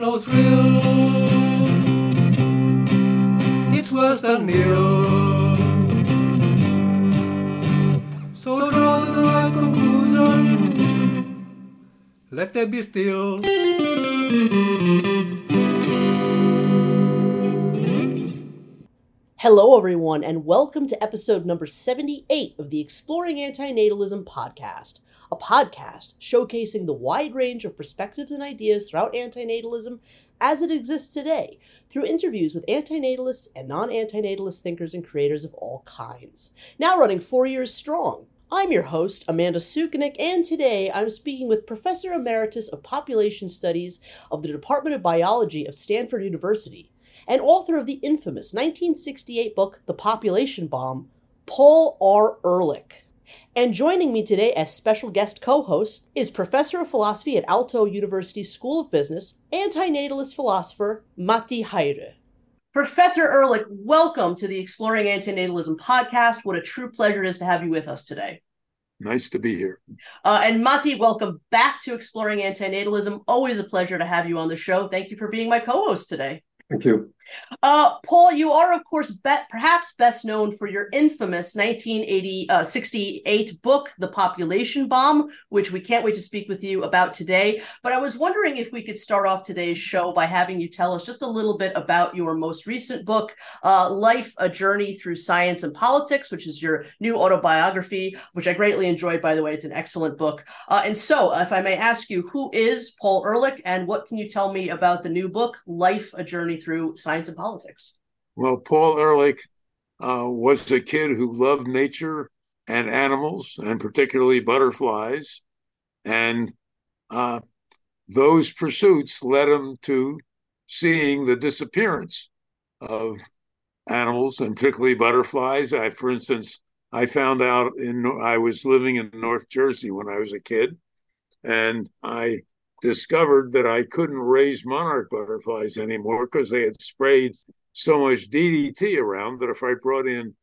no thrill. It's worse than nil. So draw the right conclusion. Let them be still. Hello, everyone, and welcome to episode number 78 of the Exploring Antinatalism podcast, a podcast showcasing the wide range of perspectives and ideas throughout antinatalism as it exists today through interviews with antinatalists and non antinatalist thinkers and creators of all kinds. Now running four years strong. I'm your host, Amanda Sukenick, and today I'm speaking with Professor Emeritus of Population Studies of the Department of Biology of Stanford University and author of the infamous 1968 book, The Population Bomb, Paul R. Ehrlich. And joining me today as special guest co host is Professor of Philosophy at Aalto University School of Business, antinatalist philosopher Matti Häyry. Professor Ehrlich, welcome to the Exploring Antinatalism podcast. What a true pleasure it is to have you with us today. Nice to be here. Uh, and Matti, welcome back to Exploring Antinatalism. Always a pleasure to have you on the show. Thank you for being my co host today. Thank you. Uh, Paul, you are, of course, be- perhaps best known for your infamous 1968 uh, book, The Population Bomb, which we can't wait to speak with you about today. But I was wondering if we could start off today's show by having you tell us just a little bit about your most recent book, uh, Life, A Journey Through Science and Politics, which is your new autobiography, which I greatly enjoyed, by the way. It's an excellent book. Uh, and so, if I may ask you, who is Paul Ehrlich, and what can you tell me about the new book, Life, A Journey Through Science and politics? Well, Paul Ehrlich uh, was a kid who loved nature and animals, and particularly butterflies. And uh, those pursuits led him to seeing the disappearance of animals, and particularly butterflies. I, for instance, I found out in I was living in North Jersey when I was a kid, and I discovered that I couldn't raise monarch butterflies anymore because they had sprayed so much DDT around that if I brought in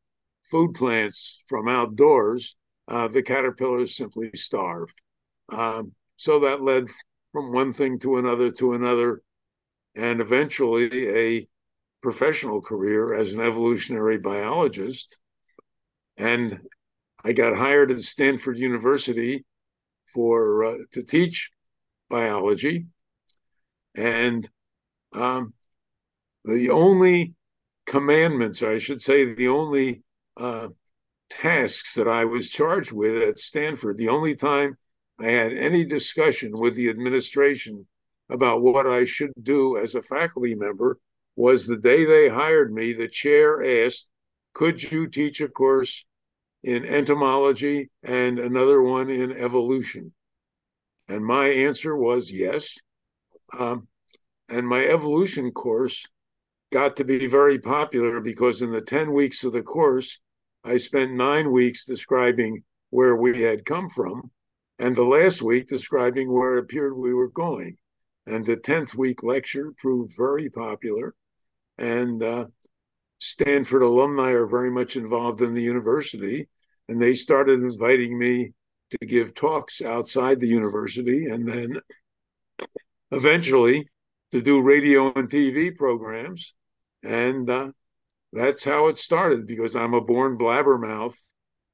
food plants from outdoors, uh, the caterpillars simply starved. Um, so that led from one thing to another to another, and eventually a professional career as an evolutionary biologist. And I got hired at Stanford University for uh, to teach biology. And um, the only commandments, I should say, the only uh, tasks that I was charged with at Stanford, the only time I had any discussion with the administration about what I should do as a faculty member was the day they hired me. The chair asked, Could you teach a course in entomology and another one in evolution? And my answer was yes. Um, and my evolution course got to be very popular because in the 10 weeks of the course, I spent nine weeks describing where we had come from, and the last week describing where it appeared we were going. And the 10th week lecture proved very popular. And uh, Stanford alumni are very much involved in the university, and they started inviting me to give talks outside the university and then eventually to do radio and TV programs. And uh, that's how it started because I'm a born blabbermouth.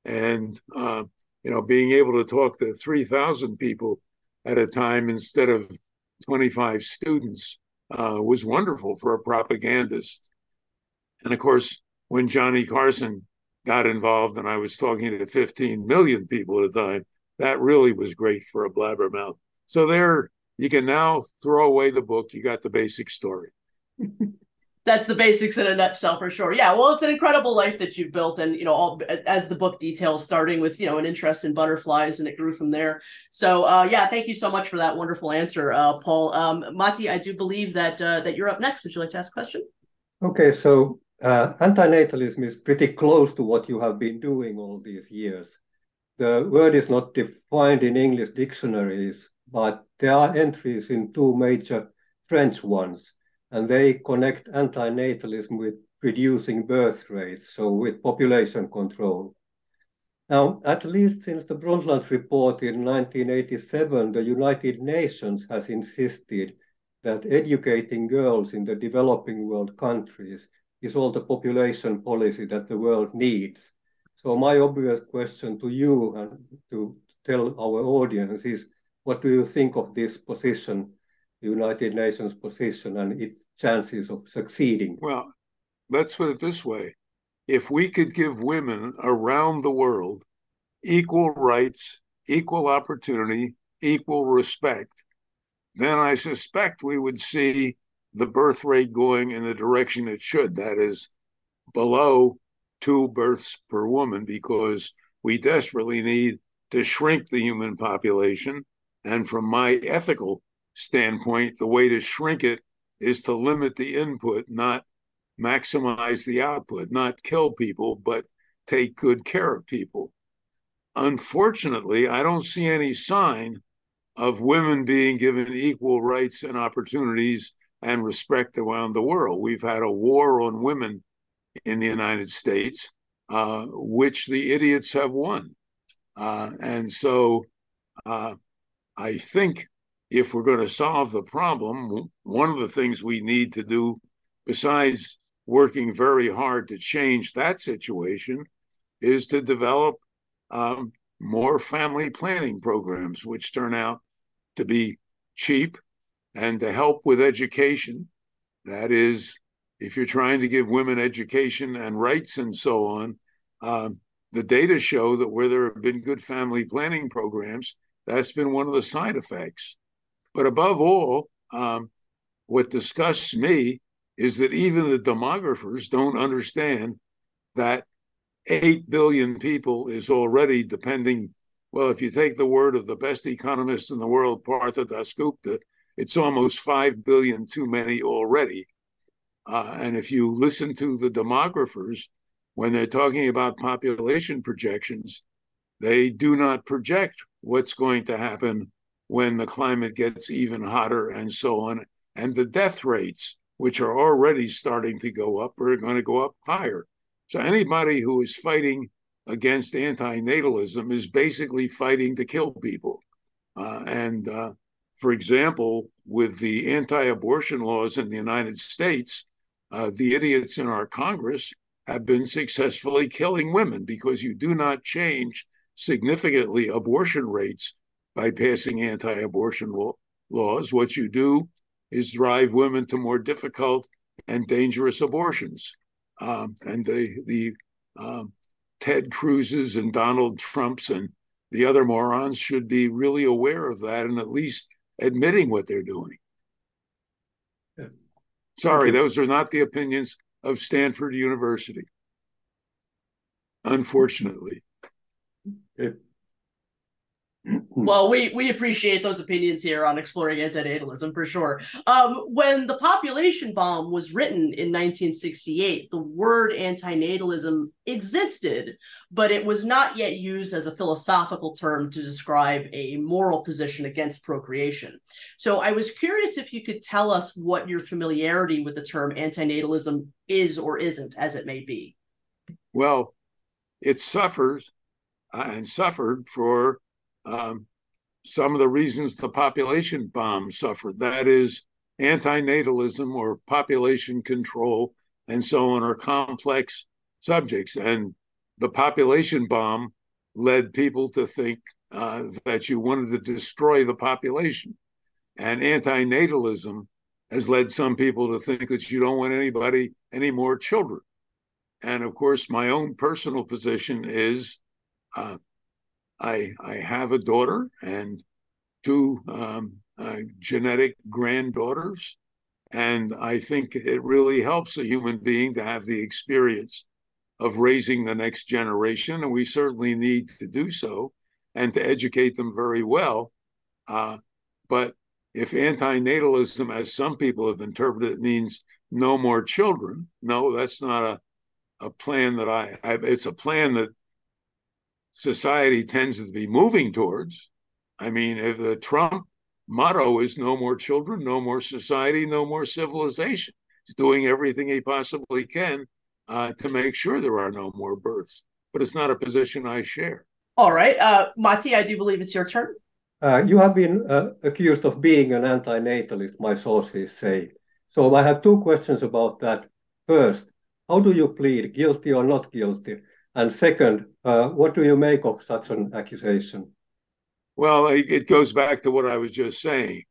And, uh, you know, being able to talk to 3,000 people at a time instead of 25 students uh, was wonderful for a propagandist. And of course, when Johnny Carson got involved and I was talking to 15 million people at a time, that really was great for a blabbermouth. So there, you can now throw away the book. You got the basic story. That's the basics in a nutshell for sure. Yeah, well, it's an incredible life that you've built, and you know, all as the book details, starting with you know an interest in butterflies, and it grew from there. So, uh, yeah, thank you so much for that wonderful answer, uh, Paul. Um, Matti, I do believe that uh, that you're up next. Would you like to ask a question? Okay, so uh, antinatalism is pretty close to what you have been doing all these years. The word is not defined in English dictionaries, but there are entries in two major French ones, and they connect antinatalism with reducing birth rates, so with population control. Now, at least since the Brundtland report in 1987, the United Nations has insisted that educating girls in the developing world countries is all the population policy that the world needs. So my obvious question to you and to tell our audience is, what do you think of this position, the United Nations position and its chances of succeeding? Well, let's put it this way. If we could give women around the world equal rights, equal opportunity, equal respect, then I suspect we would see the birth rate going in the direction it should. That is, below two births per woman, because we desperately need to shrink the human population. And from my ethical standpoint, the way to shrink it is to limit the input, not maximize the output, not kill people, but take good care of people. Unfortunately, I don't see any sign of women being given equal rights and opportunities and respect around the world. We've had a war on women in the United States, uh, which the idiots have won. Uh, and so uh, I think if we're going to solve the problem, one of the things we need to do, besides working very hard to change that situation, is to develop um, more family planning programs, which turn out to be cheap and to help with education. That is, if you're trying to give women education and rights and so on, um, the data show that where there have been good family planning programs, that's been one of the side effects. But above all, um, what disgusts me is that even the demographers don't understand that 8 billion people is already depending. Well, if you take the word of the best economist in the world, Partha Dasgupta, it's almost 5 billion too many already. Uh, and if you listen to the demographers, when they're talking about population projections, they do not project what's going to happen when the climate gets even hotter and so on. And the death rates, which are already starting to go up, are going to go up higher. So anybody who is fighting against antinatalism is basically fighting to kill people. Uh, and uh, for example, with the anti abortion laws in the United States, uh, the idiots in our Congress have been successfully killing women because you do not change significantly abortion rates by passing anti abortion law- laws. What you do is drive women to more difficult and dangerous abortions. Um, and the, the um, Ted Cruz's and Donald Trump's and the other morons should be really aware of that and at least admitting what they're doing. Yeah. Sorry, those are not the opinions of Stanford University. Unfortunately. Well, we we appreciate those opinions here on exploring antinatalism for sure. Um, when the population bomb was written in 1968, the word antinatalism existed, but it was not yet used as a philosophical term to describe a moral position against procreation. So I was curious if you could tell us what your familiarity with the term antinatalism is or isn't, as it may be. Well, it suffers uh, and suffered for um, some of the reasons the population bomb suffered. That is, antinatalism or population control and so on are complex subjects. And the population bomb led people to think uh, that you wanted to destroy the population. And antinatalism has led some people to think that you don't want anybody, any more children. And of course, my own personal position is uh, I I have a daughter and two um, uh, genetic granddaughters, and I think it really helps a human being to have the experience of raising the next generation, and we certainly need to do so and to educate them very well. Uh, but if antinatalism, as some people have interpreted it, means no more children, no, that's not a a plan that I, I it's a plan that society tends to be moving towards. I mean, if the Trump motto is no more children, no more society, no more civilization, he's doing everything he possibly can uh, to make sure there are no more births. But it's not a position I share. All right. Uh, Matti, I do believe it's your turn. uh, you have been uh, accused of being an anti-natalist, my sources say. So I have two questions about that. First, how do you plead, guilty or not guilty? And second, uh, what do you make of such an accusation? Well, it goes back to what I was just saying.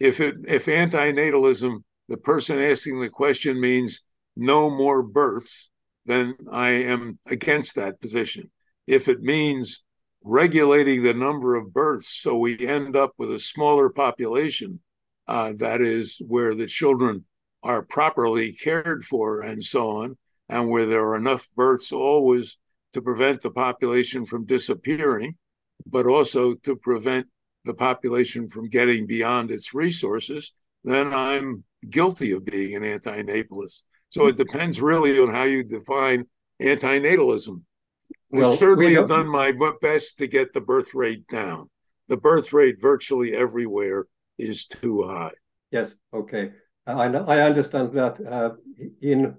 If it if antinatalism, the person asking the question means no more births, then I am against that position. If it means regulating the number of births so we end up with a smaller population, uh, that is where the children are properly cared for and so on, and where there are enough births always to prevent the population from disappearing, but also to prevent the population from getting beyond its resources, then I'm guilty of being an anti natalist. So it depends really on how you define antinatalism. Well, I certainly we have done my best to get the birth rate down. The birth rate virtually everywhere is too high. Yes, okay. I, I understand that uh, in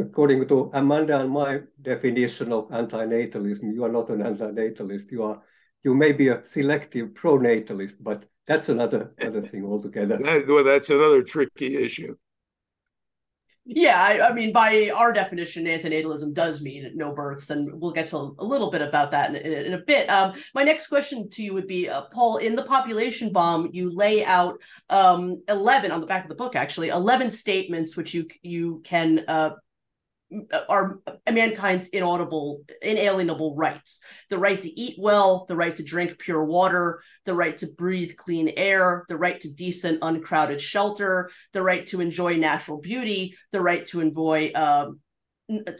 according to Amanda and my definition of antinatalism, you are not an antinatalist. You are you may be a selective pronatalist, but that's another other thing altogether. That, well, that's another tricky issue. Yeah, I, I, mean, by our definition, antinatalism does mean no births, and we'll get to a, little bit about that in, in, in a bit. Um, my next question to you would be, uh, Paul, in the population bomb, you lay out um, eleven on the back of the book, actually, eleven statements which you you can uh, are mankind's inaudible, inalienable rights. The right to eat well, the right to drink pure water, the right to breathe clean air, the right to decent, uncrowded shelter, the right to enjoy natural beauty, the right to enjoy uh,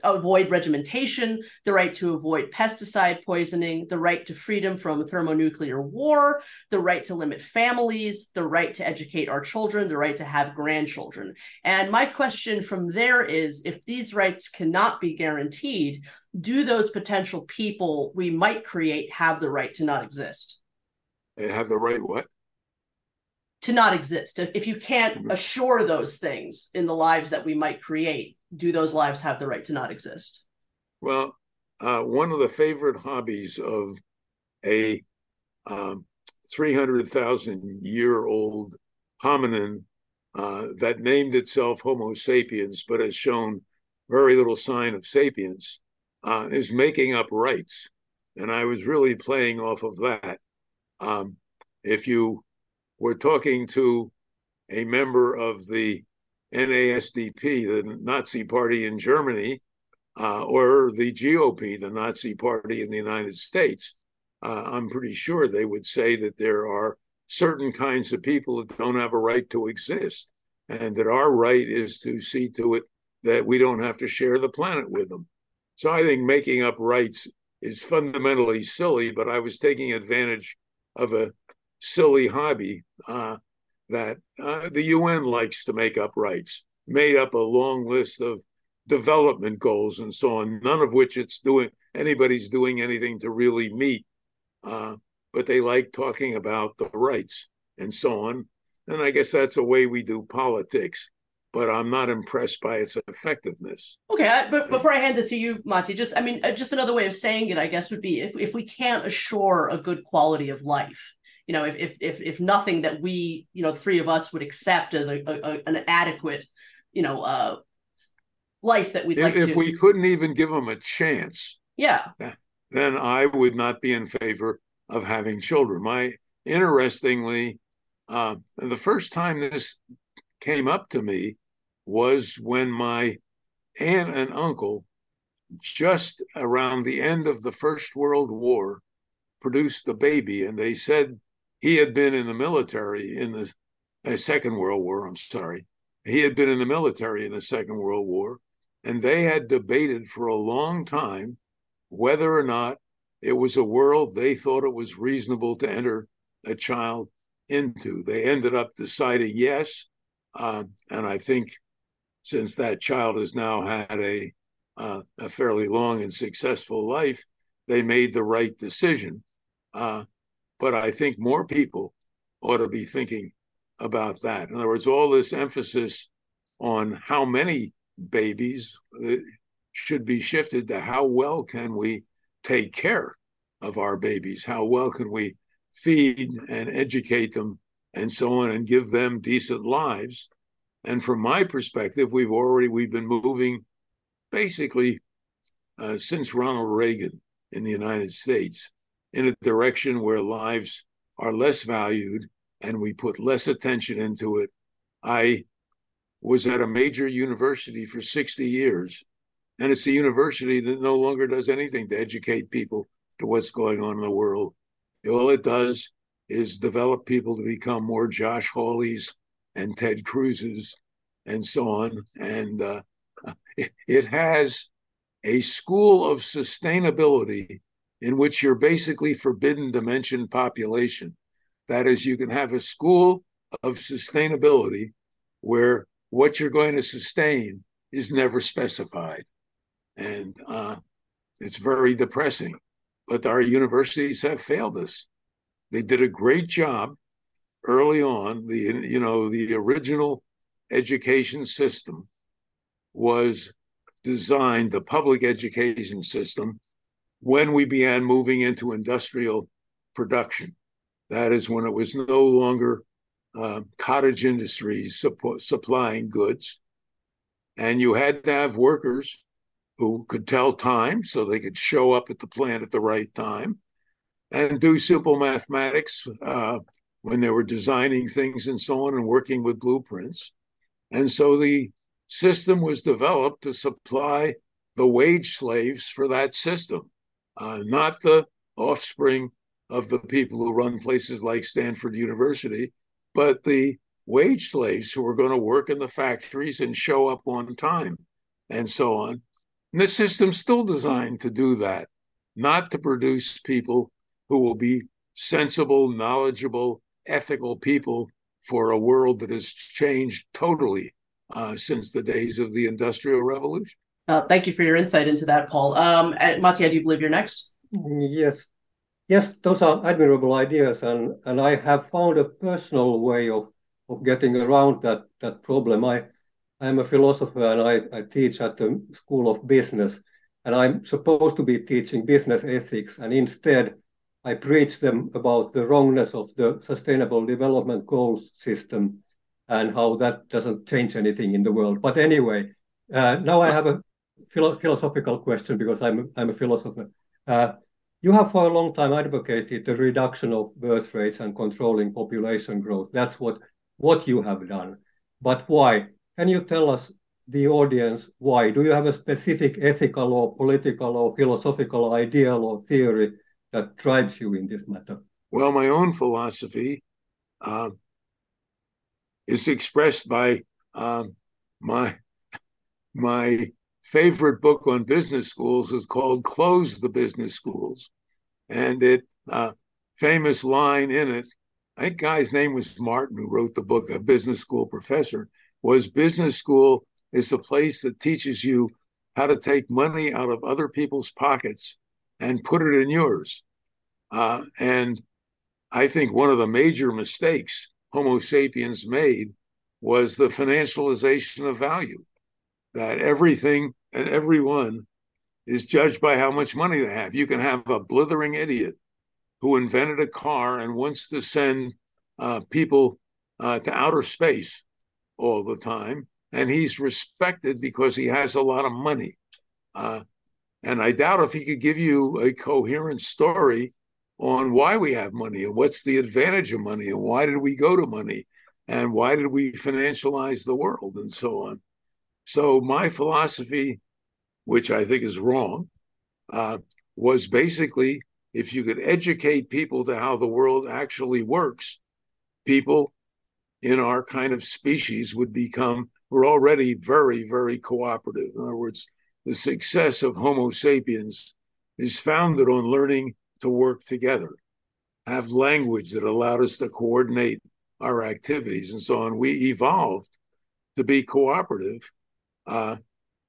avoid regimentation, the right to avoid pesticide poisoning, the right to freedom from thermonuclear war, the right to limit families, the right to educate our children, the right to have grandchildren. And my question from there is if these rights cannot be guaranteed, do those potential people we might create have the right to not exist? They have the right what? To not exist. If you can't mm-hmm. assure those things in the lives that we might create, do those lives have the right to not exist? Well, uh, one of the favorite hobbies of a um, 300,000 year old hominin uh, that named itself Homo sapiens, but has shown very little sign of sapience, uh, is making up rights. And I was really playing off of that. Um, if you were talking to a member of the NASDP, the Nazi Party in Germany, uh, or the GOP, the Nazi Party in the United States, uh, I'm pretty sure they would say that there are certain kinds of people that don't have a right to exist, and that our right is to see to it that we don't have to share the planet with them. So I think making up rights is fundamentally silly, but I was taking advantage of a silly hobby uh, that uh, the UN likes to make up rights, made up a long list of development goals and so on, none of which it's doing anybody's doing anything to really meet. Uh, but they like talking about the rights and so on. And I guess that's a way we do politics. But I'm not impressed by its effectiveness. Okay, but before I hand it to you, Matti, just I mean, uh, just another way of saying it, I guess, would be if if we can't assure a good quality of life, you know, if if if, if nothing that we, you know, three of us would accept as a, a an adequate, you know, uh, life that we'd if, like if to. we couldn't even give them a chance, yeah, then I would not be in favor of having children. My interestingly, uh, the first time this came up to me was when my aunt and uncle, just around the end of the First World War, produced a baby, and they said he had been in the military in the uh, Second World War. I'm sorry. He had been in the military in the Second World War, and they had debated for a long time whether or not it was a world they thought it was reasonable to enter a child into. They ended up deciding yes, uh, and I think since that child has now had a uh, a fairly long and successful life, they made the right decision. Uh, but I think more people ought to be thinking about that. In other words, all this emphasis on how many babies uh, should be shifted to how well can we take care of our babies? How well can we feed and educate them and so on and give them decent lives. And from my perspective, we've already we've been moving basically uh, since Ronald Reagan in the United States in a direction where lives are less valued and we put less attention into it. I was at a major university for 60 years, and it's a university that no longer does anything to educate people to what's going on in the world. All it does is develop people to become more Josh Hawleys and Ted Cruz's and so on. And uh, it, it has a school of sustainability in which you're basically forbidden to mention population. That is, you can have a school of sustainability where what you're going to sustain is never specified. And uh, it's very depressing. But our universities have failed us. They did a great job early on. The you know the original education system was designed, the public education system, when we began moving into industrial production. That is when it was no longer uh, cottage industries su- supplying goods. And you had to have workers who could tell time so they could show up at the plant at the right time and do simple mathematics uh, when they were designing things and so on and working with blueprints. And so the system was developed to supply the wage slaves for that system, uh, not the offspring of the people who run places like Stanford University, but the wage slaves who are going to work in the factories and show up on time and so on. And the system's still designed to do that, not to produce people who will be sensible, knowledgeable, ethical people for a world that has changed totally uh, since the days of the Industrial Revolution. Uh, thank you for your insight into that, Paul. Um, I do believe you're next. Yes, yes, those are admirable ideas, and and I have found a personal way of of getting around that that problem. I I'm a philosopher and I, I teach at the School of Business, and I'm supposed to be teaching business ethics, and instead I preach them about the wrongness of the Sustainable Development Goals system and how that doesn't change anything in the world. But anyway, uh, now I have a philo- philosophical question because I'm I'm a philosopher. Uh, you have for a long time advocated the reduction of birth rates and controlling population growth. That's what what you have done. But why? Can you tell us the audience why? Do you have a specific ethical or political or philosophical ideal or theory that drives you in this matter? Well, my own philosophy uh, is expressed by um, my my favorite book on business schools is called "Close the Business Schools," and it uh, famous line in it. I think guy's name was Martin, who wrote the book, a business school professor. Was business school is the place that teaches you how to take money out of other people's pockets and put it in yours. Uh, and I think one of the major mistakes Homo sapiens made was the financialization of value, that everything and everyone is judged by how much money they have. You can have a blithering idiot who invented a car and wants to send uh, people uh, to outer space all the time, and he's respected because he has a lot of money. Uh, and I doubt if he could give you a coherent story on why we have money and what's the advantage of money and why did we go to money and why did we financialize the world and so on. So my philosophy, which I think is wrong, uh, was basically if you could educate people to how the world actually works, people in our kind of species would become, we're already very, very cooperative. In other words, the success of Homo sapiens is founded on learning to work together, have language that allowed us to coordinate our activities and so on. We evolved to be cooperative, uh,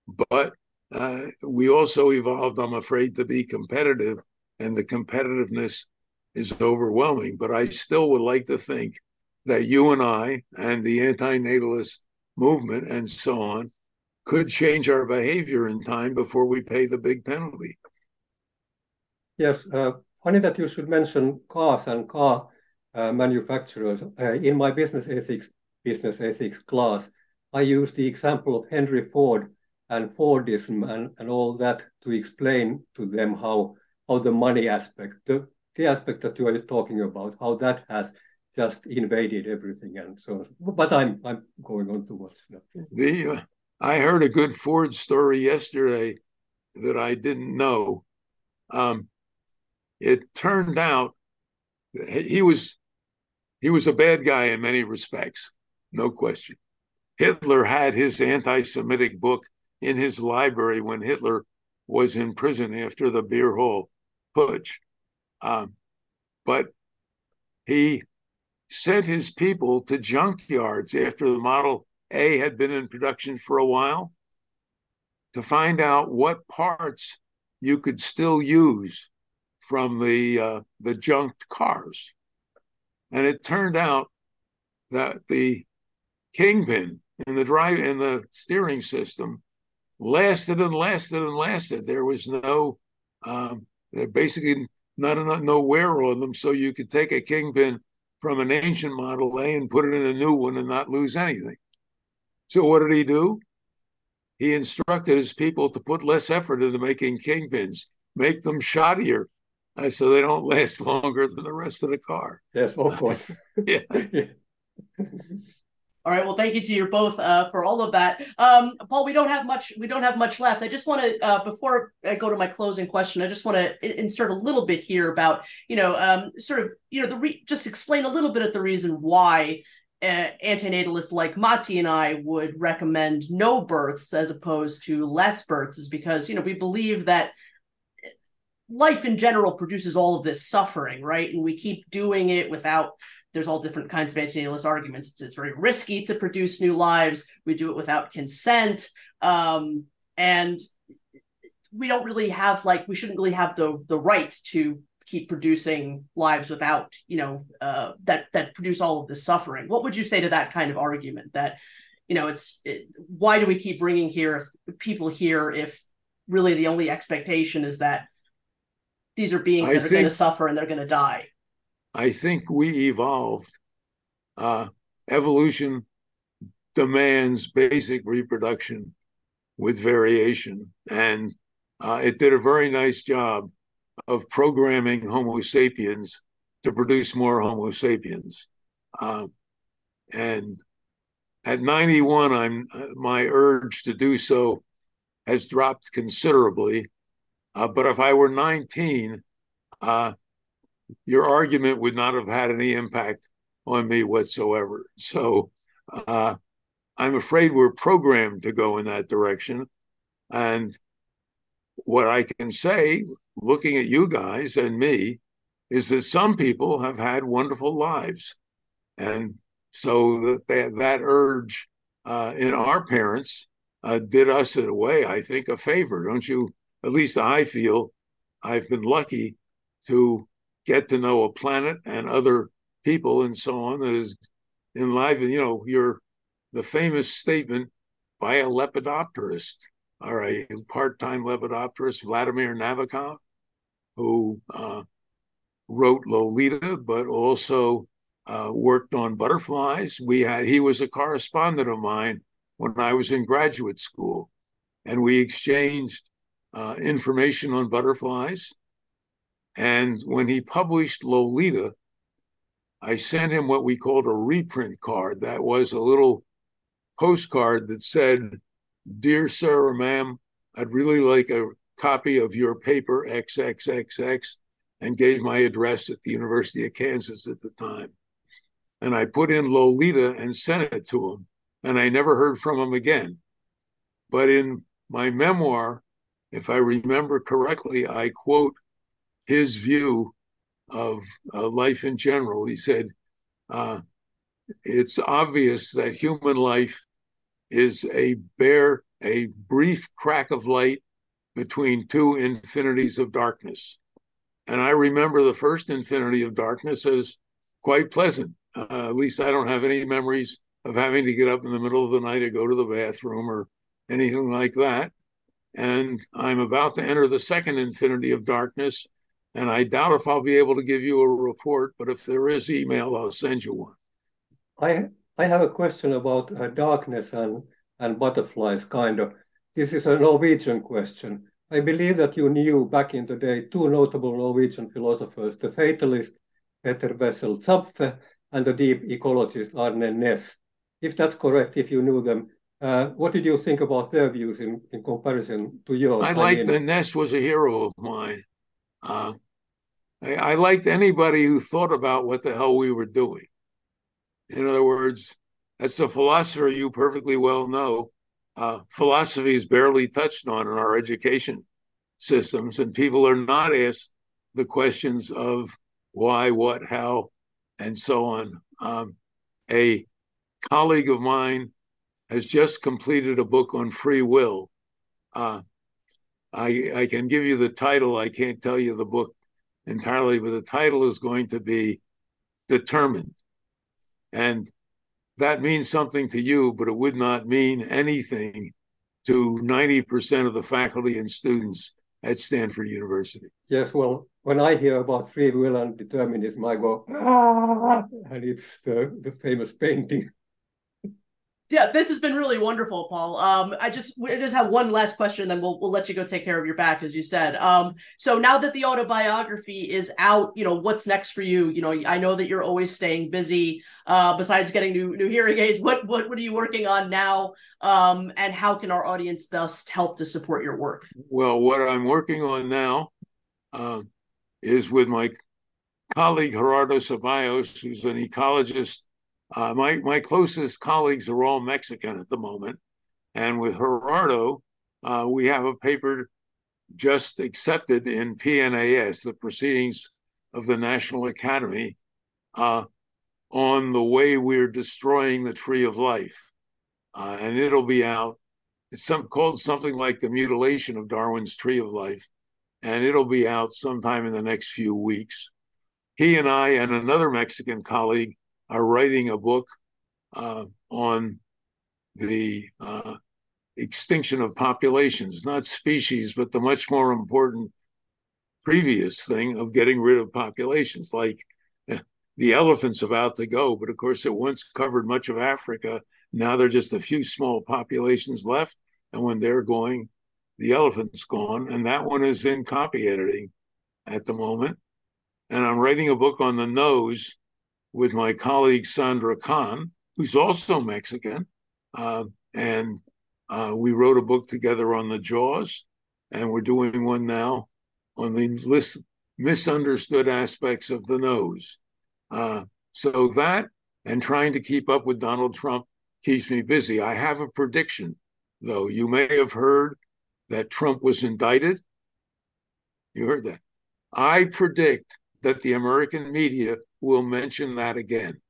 but uh, we also evolved, I'm afraid, to be competitive, and the competitiveness is overwhelming. But I still would like to think that you and I and the anti-natalist movement and so on could change our behavior in time before we pay the big penalty. Yes, uh, funny that you should mention cars and car uh, manufacturers. Uh, in my business ethics business ethics class, I use the example of Henry Ford and Fordism and, and all that to explain to them how how the money aspect, the, the aspect that you are talking about, how that has just invaded everything and so on. But I'm I'm going on to what's the uh, I heard a good Ford story yesterday that I didn't know. Um, it turned out he was he was a bad guy in many respects, no question. Hitler had his anti-Semitic book in his library when Hitler was in prison after the beer hall putsch. Um, but he sent his people to junkyards after the Model A had been in production for a while to find out what parts you could still use from the uh, the junked cars. And it turned out that the kingpin in the drive in the steering system lasted and lasted and lasted. There was no um, basically not enough no wear on them, so you could take a kingpin from an ancient Model A and put it in a new one and not lose anything. So what did he do? He instructed his people to put less effort into making kingpins, make them shoddier, uh, so they don't last longer than the rest of the car. Yes, of course. yeah. yeah. All right. Well, thank you to you both uh, for all of that. Um, Paul, we don't have much. We don't have much left. I just want to, uh, before I go to my closing question, I just want to insert a little bit here about, you know, um, sort of, you know, the re- just explain a little bit of the reason why uh, antinatalists like Matti and I would recommend no births as opposed to less births, is because you know we believe that life in general produces all of this suffering, right? And we keep doing it without there's all different kinds of antinatalist arguments. It's, it's, very risky to produce new lives. We do it without consent. Um, and we don't really have like we shouldn't really have the the right to keep producing lives without you know uh, that that produce all of this suffering. What would you say to that kind of argument? That you know it's it, why do we keep bringing here if, people here if really the only expectation is that these are beings I that are going to suffer and they're going to die? I think we evolved. Uh, evolution demands basic reproduction with variation, and uh, it did a very nice job of programming Homo sapiens to produce more Homo sapiens. Uh, and at 91, I'm my urge to do so has dropped considerably. Uh, but if I were 19, uh, your argument would not have had any impact on me whatsoever. So uh, I'm afraid we're programmed to go in that direction. And what I can say, looking at you guys and me, is that some people have had wonderful lives. And so that, that urge uh, in our parents uh, did us, in a way, I think, a favor. Don't you? At least I feel I've been lucky to get to know a planet and other people and so on that is enlivened. You know, you're the famous statement by a lepidopterist, or a part-time lepidopterist, Vladimir Nabokov, who uh, wrote Lolita, but also uh, worked on butterflies. We had he was a correspondent of mine when I was in graduate school, and we exchanged uh, information on butterflies. And when he published Lolita, I sent him what we called a reprint card. That was a little postcard that said, Dear sir or ma'am, I'd really like a copy of your paper XXXX and gave my address at the University of Kansas at the time. And I put in Lolita and sent it to him. And I never heard from him again. But in my memoir, if I remember correctly, I quote his view of uh, life in general. He said, uh, It's obvious that human life is a bare, a brief crack of light between two infinities of darkness. And I remember the first infinity of darkness as quite pleasant. Uh, at least I don't have any memories of having to get up in the middle of the night to go to the bathroom or anything like that. And I'm about to enter the second infinity of darkness, and I doubt if I'll be able to give you a report, but if there is email, I'll send you one. I I have a question about uh, darkness and and butterflies, kind of. This is a Norwegian question. I believe that you knew back in the day two notable Norwegian philosophers, the fatalist Peter Wessel Zapfe and the deep ecologist Arne Næss. If that's correct, if you knew them, uh, what did you think about their views in, in comparison to yours? I liked I mean, the Næss was a hero of mine. Uh, I, I liked anybody who thought about what the hell we were doing. In other words, as a philosopher, you perfectly well know, uh, philosophy is barely touched on in our education systems, and people are not asked the questions of why, what, how, and so on. Um, a colleague of mine has just completed a book on free will. Uh, I, I can give you the title. I can't tell you the book entirely, but the title is going to be Determined. And that means something to you, but it would not mean anything to 90% of the faculty and students at Stanford University. Yes, well, when I hear about free will and determinism, I go, ah, and it's the, the famous painting yeah, this has been really wonderful, Paul. Um, I just we just have one last question, then we'll we'll let you go take care of your back, as you said. Um, so now that the autobiography is out, you know what's next for you. You know, I know that you're always staying busy. Uh, besides getting new new hearing aids, what what what are you working on now? Um, and how can our audience best help to support your work? Well, what I'm working on now uh, is with my colleague Gerardo Ceballos, who's an ecologist uh, my my closest colleagues are all Mexican at the moment, and with Gerardo, uh, we have a paper just accepted in PNAS, the Proceedings of the National Academy, uh, on the way we're destroying the tree of life, uh, and it'll be out. It's some called something like the mutilation of Darwin's tree of life, and it'll be out sometime in the next few weeks. He and I and another Mexican colleague are writing a book uh, on the uh, extinction of populations, not species, but the much more important previous thing of getting rid of populations, like eh, the elephants about to go. But of course, it once covered much of Africa. Now there are just a few small populations left. And when they're going, the elephant's gone. And that one is in copy editing at the moment. And I'm writing a book on the nose with my colleague Sandra Kahn, who's also Mexican. Uh, and uh, we wrote a book together on the jaws, and we're doing one now on the list, misunderstood aspects of the nose. Uh, so that and trying to keep up with Donald Trump keeps me busy. I have a prediction, though. You may have heard that Trump was indicted. You heard that. I predict that the American media will mention that again.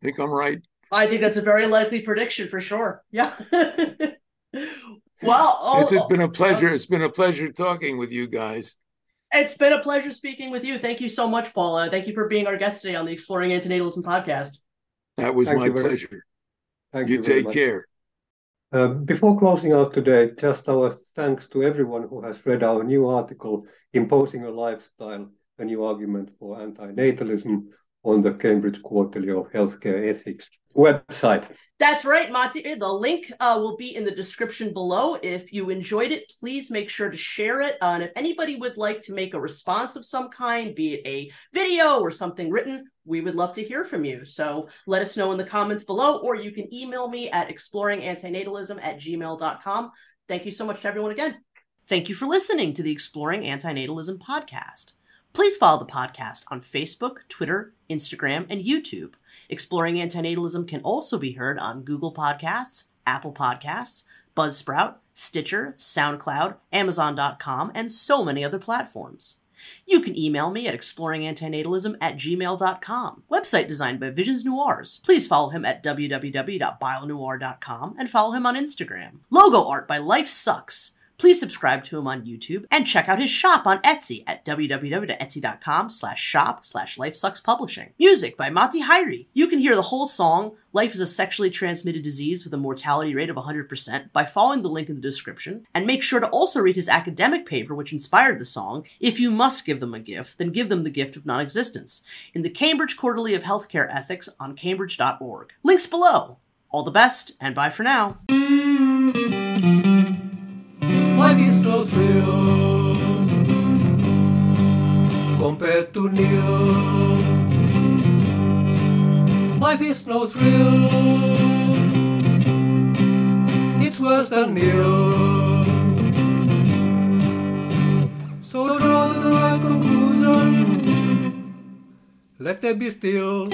Think I'm right? I think that's a very likely prediction for sure. Yeah. well, oh, it's been a oh, pleasure. Oh. It's been a pleasure talking with you guys. It's been a pleasure speaking with you. Thank you so much, Paula. Thank you for being our guest today on the Exploring Antinatalism podcast. That was Thank my pleasure. Thank you, you take care. Uh, before closing out today, just our thanks to everyone who has read our new article, Imposing a Lifestyle a new argument for antinatalism on the Cambridge Quarterly of Healthcare Ethics website. That's right, Matti. The link uh, will be in the description below. If you enjoyed it, please make sure to share it. Uh, and if anybody would like to make a response of some kind, be it a video or something written, we would love to hear from you. So let us know in the comments below, or you can email me at exploringantinatalism at gmail.com. Thank you so much to everyone again. Thank you for listening to the Exploring Antinatalism podcast. Please follow the podcast on Facebook, Twitter, Instagram, and YouTube. Exploring Antinatalism can also be heard on Google Podcasts, Apple Podcasts, Buzzsprout, Stitcher, SoundCloud, Amazon.com, and so many other platforms. You can email me at exploringantinatalism at gmail.com. Website designed by Visions Noirs. Please follow him at www.bionoir.com and follow him on Instagram. Logo art by Life Sucks. Please subscribe to him on YouTube and check out his shop on Etsy at www.etsy.com slash shop slash lifesuckspublishing. Music by Matti Häyry. You can hear the whole song, Life is a Sexually Transmitted Disease with a Mortality Rate of 100%, by following the link in the description. And make sure to also read his academic paper which inspired the song, If You Must Give Them a Gift, Then Give Them the Gift of Non-Existence, in the Cambridge Quarterly of Healthcare Ethics on cambridge.org. Links below. All the best, and bye for now. Is no thrill compared to nil. Life is no thrill. It's worse than nil. So draw the right conclusion. Let there be still.